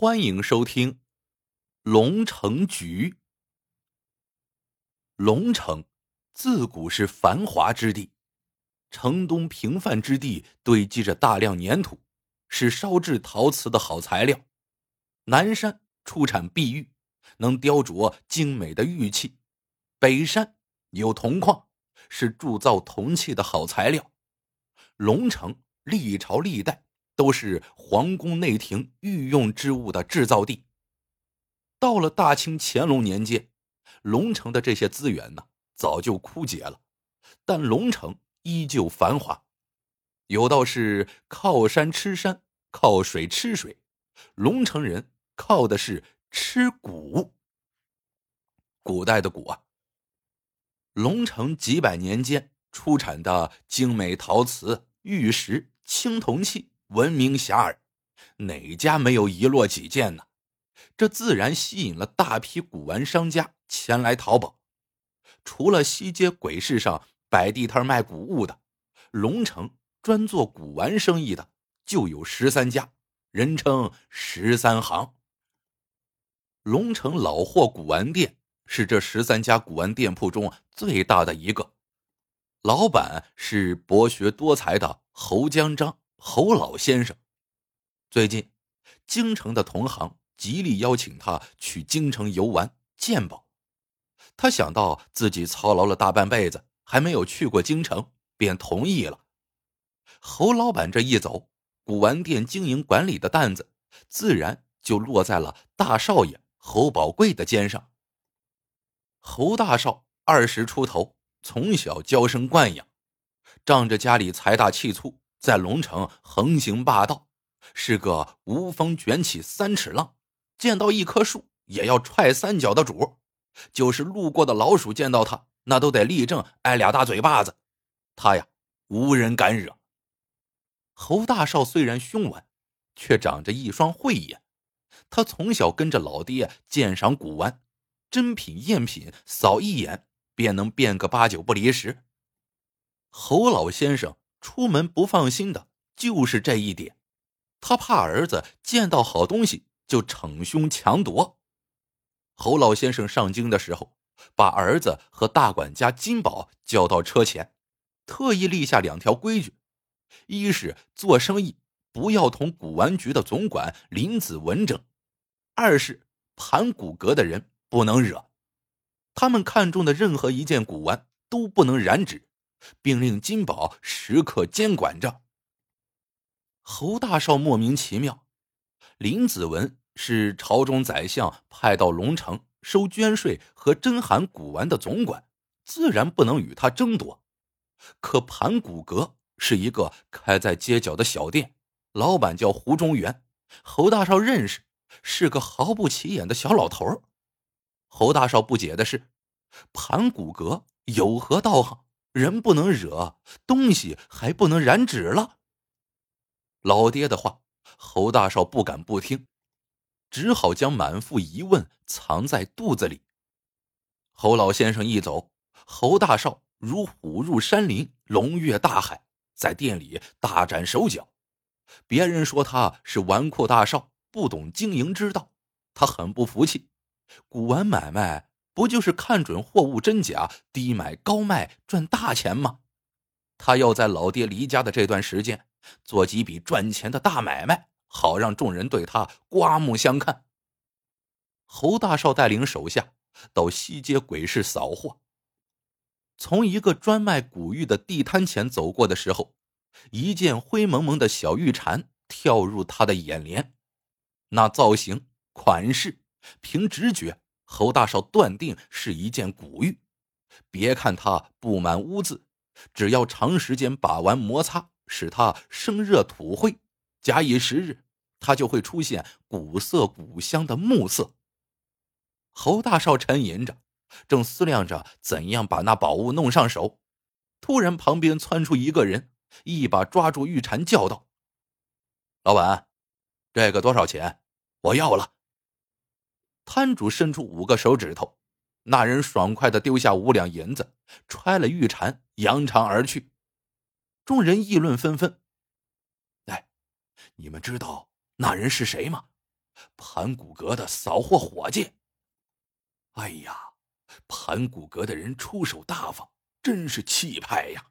欢迎收听《龙城局》。龙城自古是繁华之地，城东平范之地堆积着大量粘土，是烧制陶瓷的好材料。南山出产碧玉，能雕琢精美的玉器；北山有铜矿，是铸造铜器的好材料。龙城历朝历代。都是皇宫内廷御用之物的制造地。到了大清乾隆年间，龙城的这些资源呢，早就枯竭了，但龙城依旧繁华。有道是靠山吃山，靠水吃水，龙城人靠的是吃古。古代的古啊，龙城几百年间出产的精美陶瓷、玉石、青铜器。闻名遐迩，哪家没有一落几件呢？这自然吸引了大批古玩商家前来淘宝。除了西街鬼市上摆地摊卖古物的，龙城专做古玩生意的就有十三家，人称“十三行”。龙城老货古玩店是这十三家古玩店铺中最大的一个，老板是博学多才的侯江章。侯老先生，最近，京城的同行极力邀请他去京城游玩鉴宝。他想到自己操劳了大半辈子，还没有去过京城，便同意了。侯老板这一走，古玩店经营管理的担子自然就落在了大少爷侯宝贵的肩上。侯大少二十出头，从小娇生惯养，仗着家里财大气粗。在龙城横行霸道，是个无风卷起三尺浪，见到一棵树也要踹三脚的主。就是路过的老鼠见到他，那都得立正挨俩大嘴巴子。他呀，无人敢惹。侯大少虽然凶顽，却长着一双慧眼。他从小跟着老爹鉴赏古玩，真品赝品扫一眼便能辨个八九不离十。侯老先生。出门不放心的就是这一点，他怕儿子见到好东西就逞凶强夺。侯老先生上京的时候，把儿子和大管家金宝叫到车前，特意立下两条规矩：一是做生意不要同古玩局的总管林子文争；二是盘古阁的人不能惹，他们看中的任何一件古玩都不能染指。并令金宝时刻监管着。侯大少莫名其妙，林子文是朝中宰相派到龙城收捐税和珍罕古玩的总管，自然不能与他争夺。可盘古阁是一个开在街角的小店，老板叫胡中元，侯大少认识，是个毫不起眼的小老头。侯大少不解的是，盘古阁有何道行？人不能惹，东西还不能染指了。老爹的话，侯大少不敢不听，只好将满腹疑问藏在肚子里。侯老先生一走，侯大少如虎入山林，龙跃大海，在店里大展手脚。别人说他是纨绔大少，不懂经营之道，他很不服气。古玩买卖。不就是看准货物真假，低买高卖赚大钱吗？他要在老爹离家的这段时间做几笔赚钱的大买卖，好让众人对他刮目相看。侯大少带领手下到西街鬼市扫货，从一个专卖古玉的地摊前走过的时候，一件灰蒙蒙的小玉蝉跳入他的眼帘，那造型款式，凭直觉。侯大少断定是一件古玉，别看它布满污渍，只要长时间把玩摩擦，使它生热土灰，假以时日，它就会出现古色古香的木色。侯大少沉吟着，正思量着怎样把那宝物弄上手，突然旁边窜出一个人，一把抓住玉蝉，叫道：“老板，这个多少钱？我要了。”摊主伸出五个手指头，那人爽快的丢下五两银子，揣了玉蝉，扬长而去。众人议论纷纷。哎，你们知道那人是谁吗？盘古阁的扫货伙计。哎呀，盘古阁的人出手大方，真是气派呀！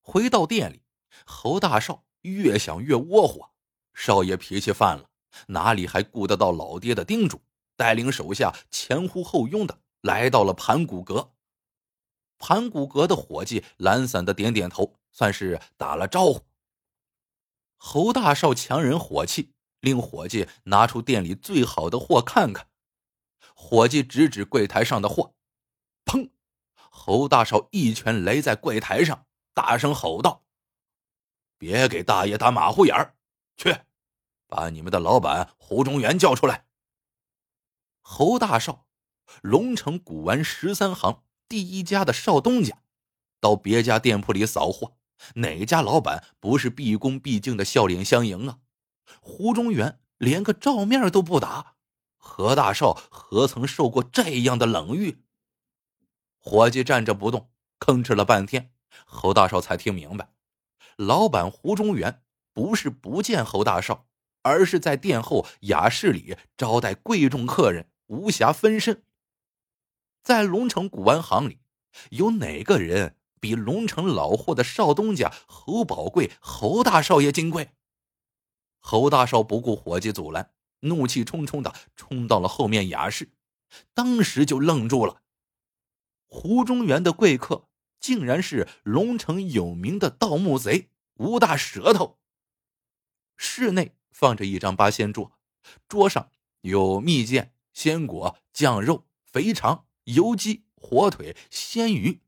回到店里，侯大少越想越窝火，少爷脾气犯了，哪里还顾得到老爹的叮嘱？带领手下前呼后拥的来到了盘古阁。盘古阁的伙计懒散的点点头，算是打了招呼。侯大少强忍火气，令伙计拿出店里最好的货看看。伙计指指柜台上的货，砰！侯大少一拳擂在柜台上，大声吼道：“别给大爷打马虎眼儿！去，把你们的老板胡中元叫出来。”侯大少，龙城古玩十三行第一家的少东家，到别家店铺里扫货。哪家老板不是毕恭毕敬的笑脸相迎啊？胡中元连个照面都不打，何大少何曾受过这样的冷遇？伙计站着不动，吭哧了半天，侯大少才听明白，老板胡中元不是不见侯大少，而是在店后雅室里招待贵重客人，无暇分身。在龙城古玩行里，有哪个人？比龙城老货的少东家侯宝贵、侯大少爷金贵。侯大少不顾伙计阻拦，怒气冲冲的冲到了后面雅室，当时就愣住了。胡中原的贵客竟然是龙城有名的盗墓贼吴大舌头。室内放着一张八仙桌，桌上有蜜饯、鲜果、酱肉、肥肠、油鸡、火腿、鲜鱼。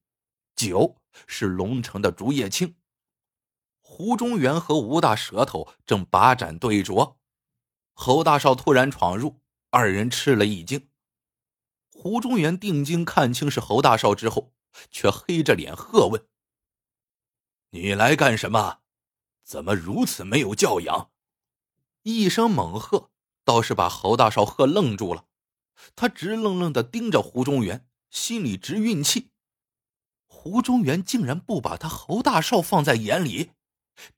酒是龙城的竹叶青。胡中元和吴大舌头正把盏对酌，侯大少突然闯入，二人吃了一惊。胡中元定睛看清是侯大少之后，却黑着脸喝问：“你来干什么？怎么如此没有教养？”一声猛喝，倒是把侯大少喝愣住了。他直愣愣的盯着胡中元，心里直运气。胡中元竟然不把他侯大少放在眼里，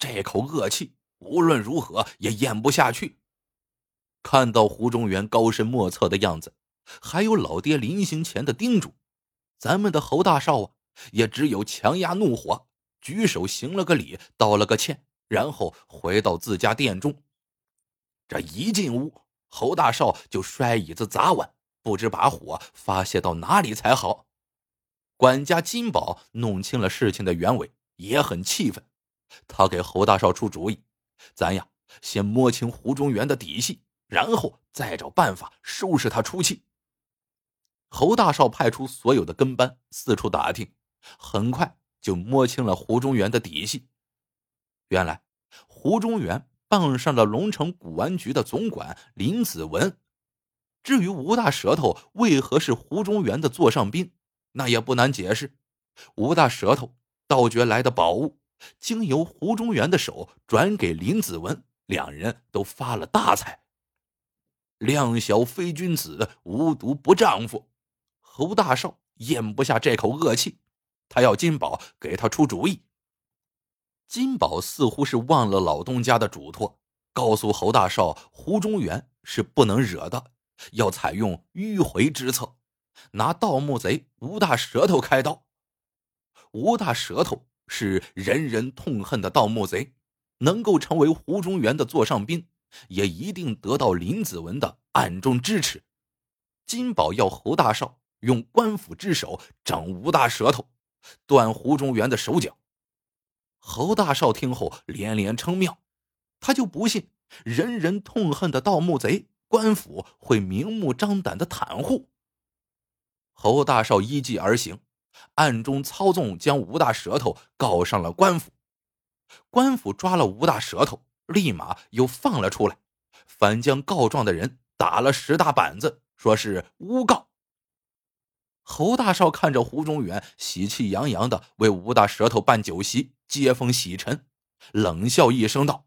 这口恶气无论如何也咽不下去。看到胡中元高深莫测的样子，还有老爹临行前的叮嘱，咱们的侯大少啊，也只有强压怒火，举手行了个礼，道了个歉，然后回到自家店中。这一进屋，侯大少就摔椅子砸碗，不知把火发泄到哪里才好。管家金宝弄清了事情的原委，也很气愤。他给侯大少出主意：“咱呀，先摸清胡中元的底细，然后再找办法收拾他出气。”侯大少派出所有的跟班四处打听，很快就摸清了胡中元的底细。原来，胡中元傍上了龙城古玩局的总管林子文。至于吴大舌头为何是胡中元的座上宾？那也不难解释，吴大舌头盗掘来的宝物，经由胡中元的手转给林子文，两人都发了大财。量小非君子，无毒不丈夫。侯大少咽不下这口恶气，他要金宝给他出主意。金宝似乎是忘了老东家的嘱托，告诉侯大少，胡中元是不能惹的，要采用迂回之策。拿盗墓贼吴大舌头开刀。吴大舌头是人人痛恨的盗墓贼，能够成为胡中元的座上宾，也一定得到林子文的暗中支持。金宝要侯大少用官府之手整吴大舌头，断胡中元的手脚。侯大少听后连连称妙，他就不信人人痛恨的盗墓贼官府会明目张胆的袒护。侯大少依计而行，暗中操纵，将吴大舌头告上了官府。官府抓了吴大舌头，立马又放了出来，反将告状的人打了十大板子，说是诬告。侯大少看着胡中远喜气洋洋的为吴大舌头办酒席、接风洗尘，冷笑一声道：“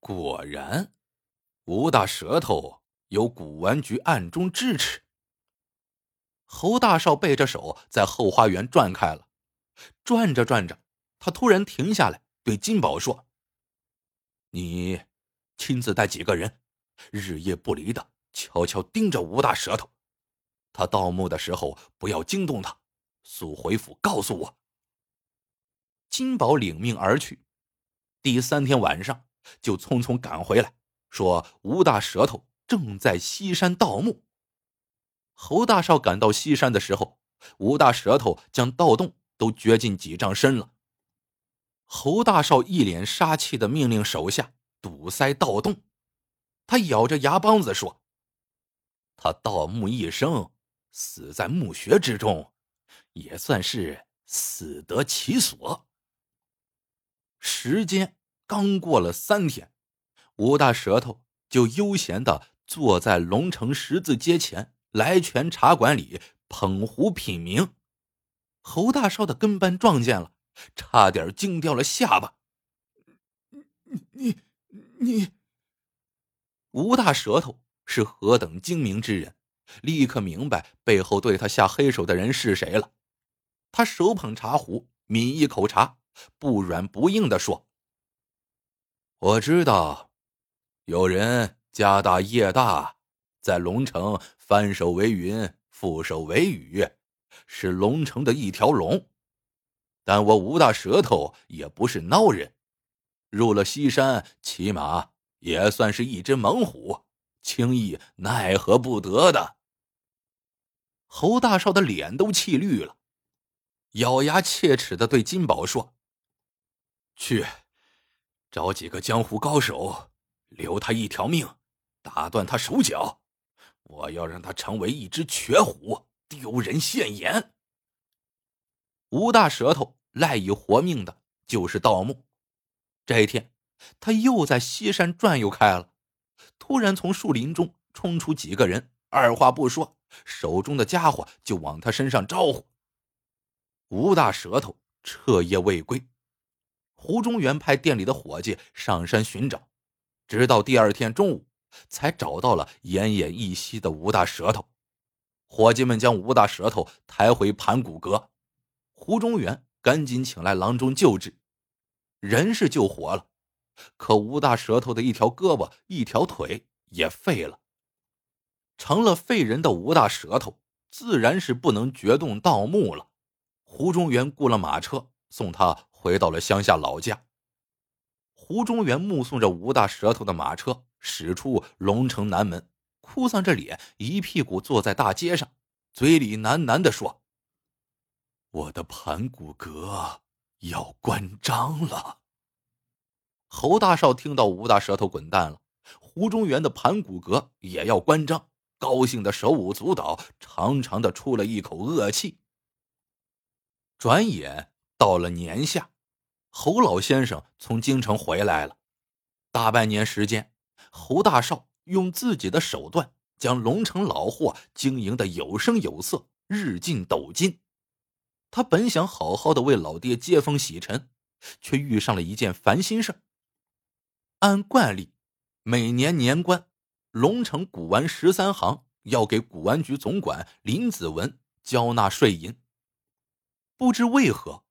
果然，吴大舌头有古玩局暗中支持。”侯大少背着手在后花园转开了，转着转着，他突然停下来，对金宝说：“你亲自带几个人，日夜不离的悄悄盯着吴大舌头。他盗墓的时候不要惊动他，速回府告诉我。金宝领命而去，第三天晚上就匆匆赶回来，说吴大舌头正在西山盗墓。侯大少赶到西山的时候，吴大舌头将盗洞都掘进几丈深了。侯大少一脸杀气的命令手下堵塞盗洞，他咬着牙帮子说：“他盗墓一生，死在墓穴之中，也算是死得其所。”时间刚过了三天，吴大舌头就悠闲的坐在龙城十字街前来泉茶馆里捧壶品茗。侯大少的跟班撞见了，差点惊掉了下巴。你你你，吴大舌头是何等精明之人，立刻明白背后对他下黑手的人是谁了。他手捧茶壶，抿一口茶。不软不硬的说：“我知道，有人家大业大，在龙城翻手为云，覆手为雨，是龙城的一条龙。但我吴大舌头也不是孬人，入了西山，起码也算是一只猛虎，轻易奈何不得的。”侯大少的脸都气绿了，咬牙切齿的对金宝说。去，找几个江湖高手，留他一条命，打断他手脚。我要让他成为一只瘸虎，丢人现眼。吴大舌头赖以活命的就是盗墓。这一天，他又在西山转悠开了，突然从树林中冲出几个人，二话不说，手中的家伙就往他身上招呼。吴大舌头彻夜未归。胡中原派店里的伙计上山寻找，直到第二天中午，才找到了奄奄一息的吴大舌头。伙计们将吴大舌头抬回盘古阁，胡中原赶紧请来郎中救治，人是救活了，可吴大舌头的一条胳膊、一条腿也废了。成了废人的吴大舌头，自然是不能掘动盗墓了。胡中原雇了马车送他。回到了乡下老家。胡中元目送着吴大舌头的马车驶出龙城南门，哭丧着脸，一屁股坐在大街上，嘴里喃喃的说：“我的盘古阁要关张了。”侯大少听到吴大舌头滚蛋了，胡中元的盘古阁也要关张，高兴的手舞足蹈，长长的出了一口恶气。转眼到了年下。侯老先生从京城回来了，大半年时间，侯大少用自己的手段将龙城老货经营的有声有色，日进斗金。他本想好好的为老爹接风洗尘，却遇上了一件烦心事按惯例，每年年关，龙城古玩十三行要给古玩局总管林子文交纳税银，不知为何。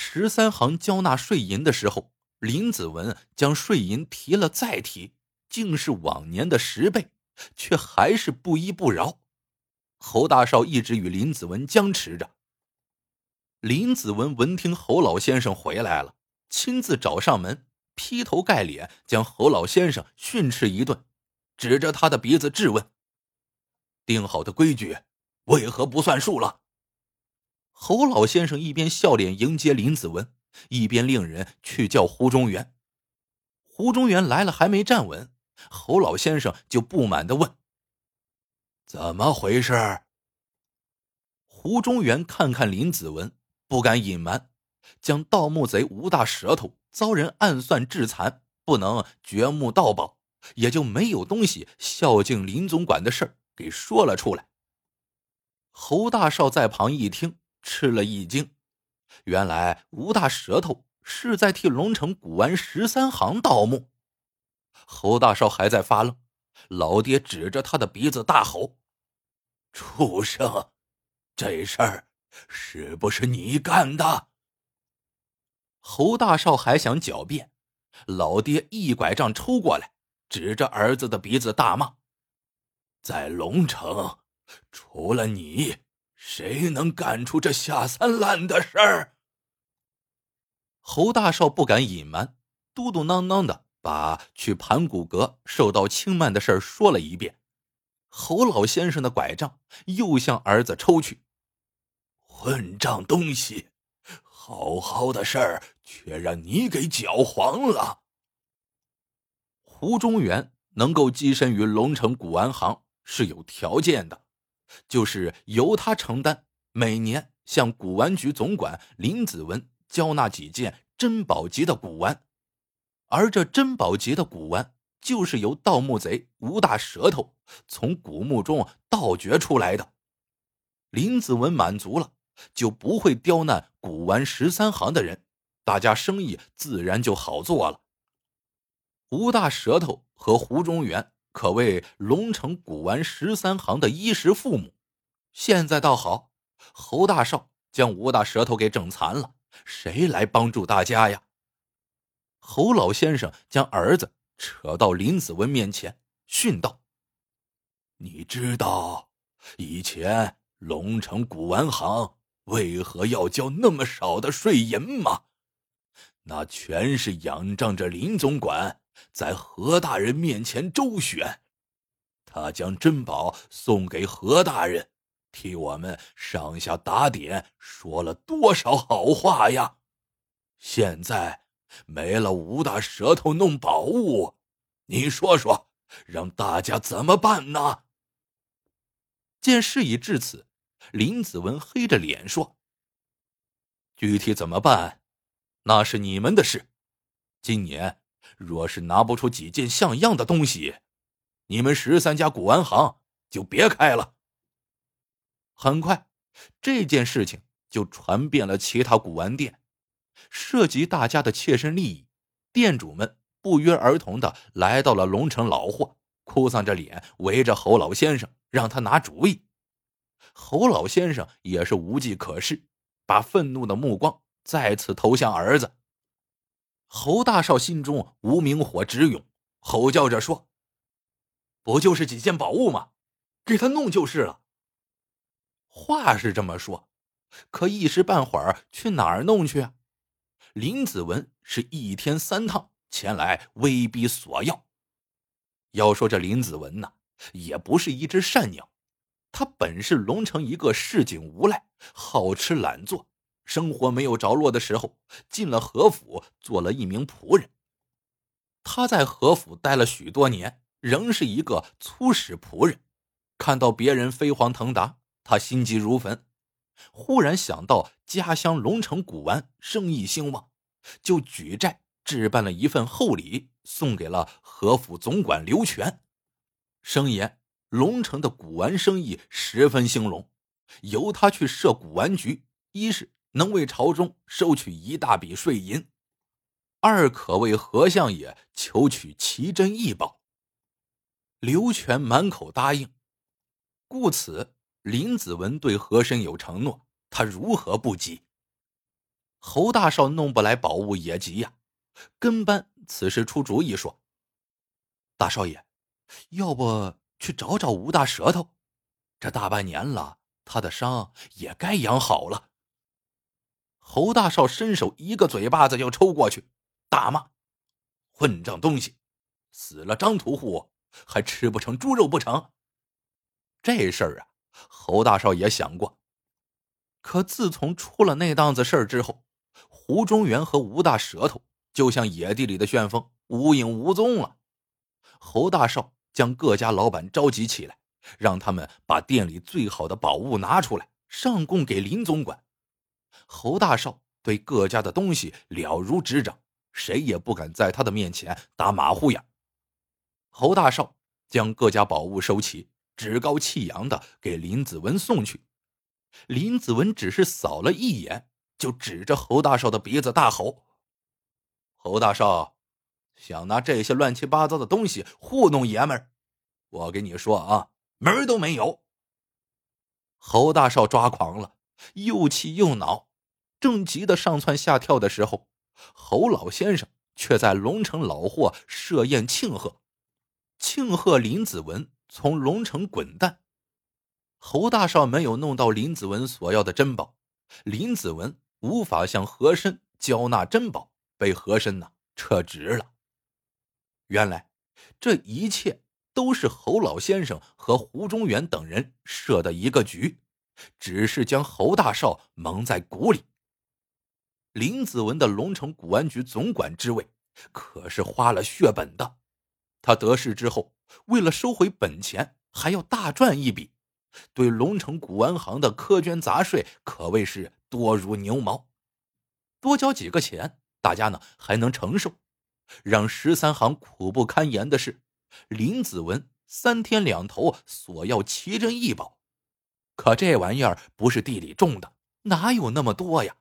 十三行交纳税银的时候，林子文将税银提了再提，竟是往年的十倍，却还是不依不饶。侯大少一直与林子文僵持着。林子文闻听侯老先生回来了，亲自找上门，劈头盖脸将侯老先生训斥一顿，指着他的鼻子质问：“定好的规矩，为何不算数了？”侯老先生一边笑脸迎接林子文，一边令人去叫胡中元。胡中元来了，还没站稳，侯老先生就不满的问：“怎么回事？”胡中元看看林子文，不敢隐瞒，将盗墓贼吴大舌头遭人暗算致残，不能掘墓盗宝，也就没有东西孝敬林总管的事儿给说了出来。侯大少在旁一听。吃了一惊，原来吴大舌头是在替龙城古玩十三行盗墓。侯大少还在发愣，老爹指着他的鼻子大吼：“畜生，这事儿是不是你干的？”侯大少还想狡辩，老爹一拐杖抽过来，指着儿子的鼻子大骂：“在龙城，除了你，谁能干出这下三滥的事儿？”侯大少不敢隐瞒，嘟嘟囔囔的把去盘古阁受到轻慢的事儿说了一遍。侯老先生的拐杖又向儿子抽去，混账东西！好好的事儿，却让你给搅黄了。胡中原能够跻身于龙城古玩行是有条件的，就是由他承担每年向古玩局总管林子文交纳几件珍宝级的古玩，而这珍宝级的古玩。就是由盗墓贼吴大舌头从古墓中盗掘出来的。林子文满足了，就不会刁难古玩十三行的人，大家生意自然就好做了。吴大舌头和胡中元可谓龙城古玩十三行的衣食父母。现在倒好，侯大少将吴大舌头给整残了，谁来帮助大家呀？侯老先生将儿子。扯到林子文面前，训道：“你知道以前龙城古玩行为何要交那么少的税银吗？那全是仰仗着林总管在何大人面前周旋。他将珍宝送给何大人，替我们上下打点，说了多少好话呀！现在……”没了吴大舌头弄宝物，你说说，让大家怎么办呢？见事已至此，林子文黑着脸说：“具体怎么办，那是你们的事。今年若是拿不出几件像样的东西，你们十三家古玩行就别开了。”很快，这件事情就传遍了其他古玩店。涉及大家的切身利益，店主们不约而同的来到了龙城老货，哭丧着脸围着侯老先生，让他拿主意。侯老先生也是无计可施，把愤怒的目光再次投向儿子。侯大少心中无名火直涌，吼叫着说：“不就是几件宝物吗？给他弄就是了。”话是这么说，可一时半会儿去哪儿弄去啊？林子文是一天三趟前来威逼索要。要说这林子文呢，也不是一只善鸟，他本是龙城一个市井无赖，好吃懒做，生活没有着落的时候，进了何府做了一名仆人。他在何府待了许多年，仍是一个粗使仆人。看到别人飞黄腾达，他心急如焚。忽然想到家乡龙城古玩生意兴旺，就举债置办了一份厚礼，送给了何府总管刘全，声言龙城的古玩生意十分兴隆，由他去设古玩局，一是能为朝中收取一大笔税银，二可为何相爷求取奇珍异宝。刘全满口答应，故此。林子文对和珅有承诺，他如何不急？侯大少弄不来宝物也急呀。跟班此时出主意说：“大少爷，要不去找找吴大舌头？这大半年了，他的伤也该养好了。”侯大少伸手一个嘴巴子就抽过去，大骂：“混账东西！死了张屠户，还吃不成猪肉不成？这事儿啊！”侯大少也想过，可自从出了那档子事儿之后，胡中元和吴大舌头就像野地里的旋风，无影无踪了。侯大少将各家老板召集起来，让他们把店里最好的宝物拿出来上供给林总管。侯大少对各家的东西了如指掌，谁也不敢在他的面前打马虎眼。侯大少将各家宝物收齐。趾高气扬的给林子文送去，林子文只是扫了一眼，就指着侯大少的鼻子大吼：“侯大少，想拿这些乱七八糟的东西糊弄爷们儿？我跟你说啊，门都没有！”侯大少抓狂了，又气又恼，正急得上蹿下跳的时候，侯老先生却在龙城老货设宴庆贺。庆贺林子文从龙城滚蛋。侯大少没有弄到林子文所要的珍宝，林子文无法向和珅交纳珍宝，被和珅呢撤职了。原来，这一切都是侯老先生和胡中原等人设的一个局，只是将侯大少蒙在鼓里。林子文的龙城古玩局总管之位，可是花了血本的。他得势之后，为了收回本钱，还要大赚一笔。对龙城古玩行的苛捐杂税可谓是多如牛毛，多交几个钱，大家呢还能承受。让十三行苦不堪言的是，林子文三天两头索要奇珍异宝，可这玩意儿不是地里种的，哪有那么多呀？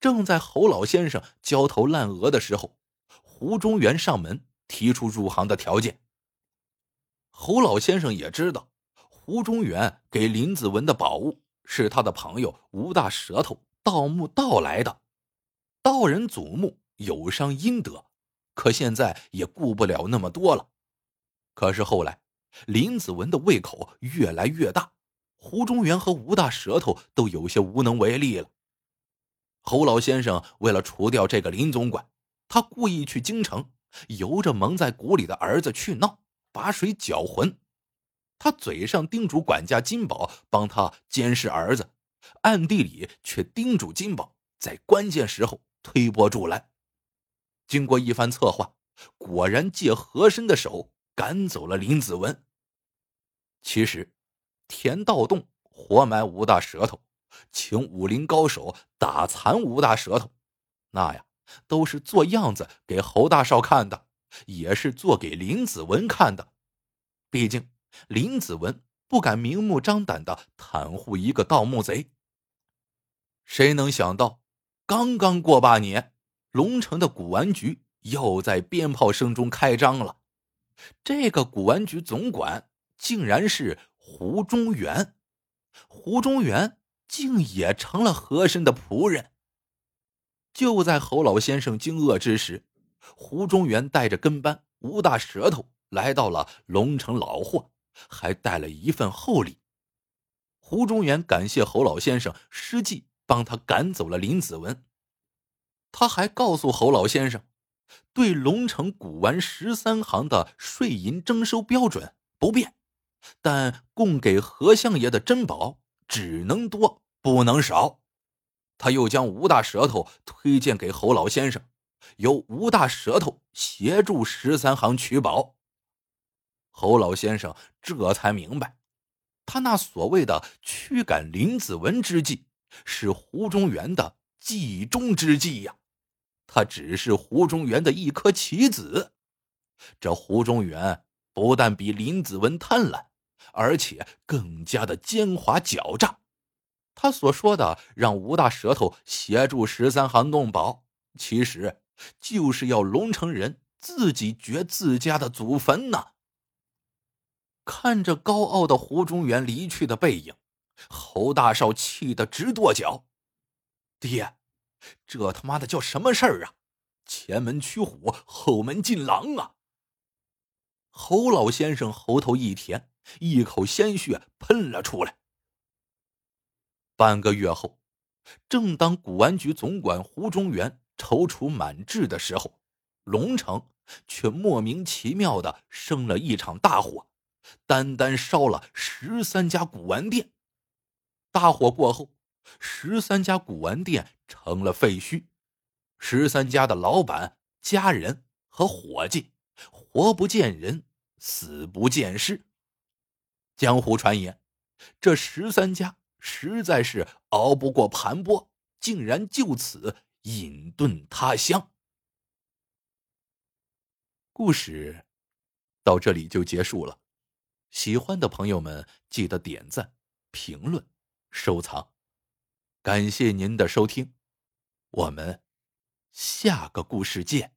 正在侯老先生焦头烂额的时候，胡中原上门提出入行的条件。侯老先生也知道。胡中原给林子文的宝物是他的朋友吴大舌头盗墓盗来的，盗人祖墓有伤阴德，可现在也顾不了那么多了。可是后来，林子文的胃口越来越大，胡中原和吴大舌头都有些无能为力了。侯老先生为了除掉这个林总管，他故意去京城，由着蒙在鼓里的儿子去闹，把水搅浑。他嘴上叮嘱管家金宝帮他监视儿子，暗地里却叮嘱金宝在关键时候推波助澜。经过一番策划，果然借和珅的手赶走了林子文。其实，田道栋活埋吴大舌头，请武林高手打残吴大舌头，那呀都是做样子给侯大少看的，也是做给林子文看的。毕竟。林子文不敢明目张胆的袒护一个盗墓贼。谁能想到，刚刚过八年，龙城的古玩局又在鞭炮声中开张了。这个古玩局总管竟然是胡中原，胡中原竟也成了和珅的仆人。就在侯老先生惊愕之时，胡中原带着跟班吴大舌头来到了龙城老货。还带了一份厚礼。胡中原感谢侯老先生施计帮他赶走了林子文。他还告诉侯老先生，对龙城古玩十三行的税银征收标准不变，但供给何相爷的珍宝只能多不能少。他又将吴大舌头推荐给侯老先生，由吴大舌头协助十三行取宝。侯老先生这才明白，他那所谓的驱赶林子文之计，是胡中原的计中之计呀。他只是胡中原的一颗棋子。这胡中原不但比林子文贪婪，而且更加的奸猾狡诈。他所说的让吴大舌头协助十三行弄宝，其实就是要龙城人自己掘自家的祖坟呢。看着高傲的胡中原离去的背影，侯大少气得直跺脚：“爹，这他妈的叫什么事儿啊？前门驱虎，后门进狼啊！”侯老先生喉头一甜，一口鲜血喷了出来。半个月后，正当古玩局总管胡中原踌躇满志的时候，龙城却莫名其妙的生了一场大火。单单烧了十三家古玩店，大火过后，十三家古玩店成了废墟，十三家的老板、家人和伙计活不见人，死不见尸。江湖传言，这十三家实在是熬不过盘剥，竟然就此隐遁他乡。故事到这里就结束了。喜欢的朋友们，记得点赞、评论、收藏，感谢您的收听，我们下个故事见。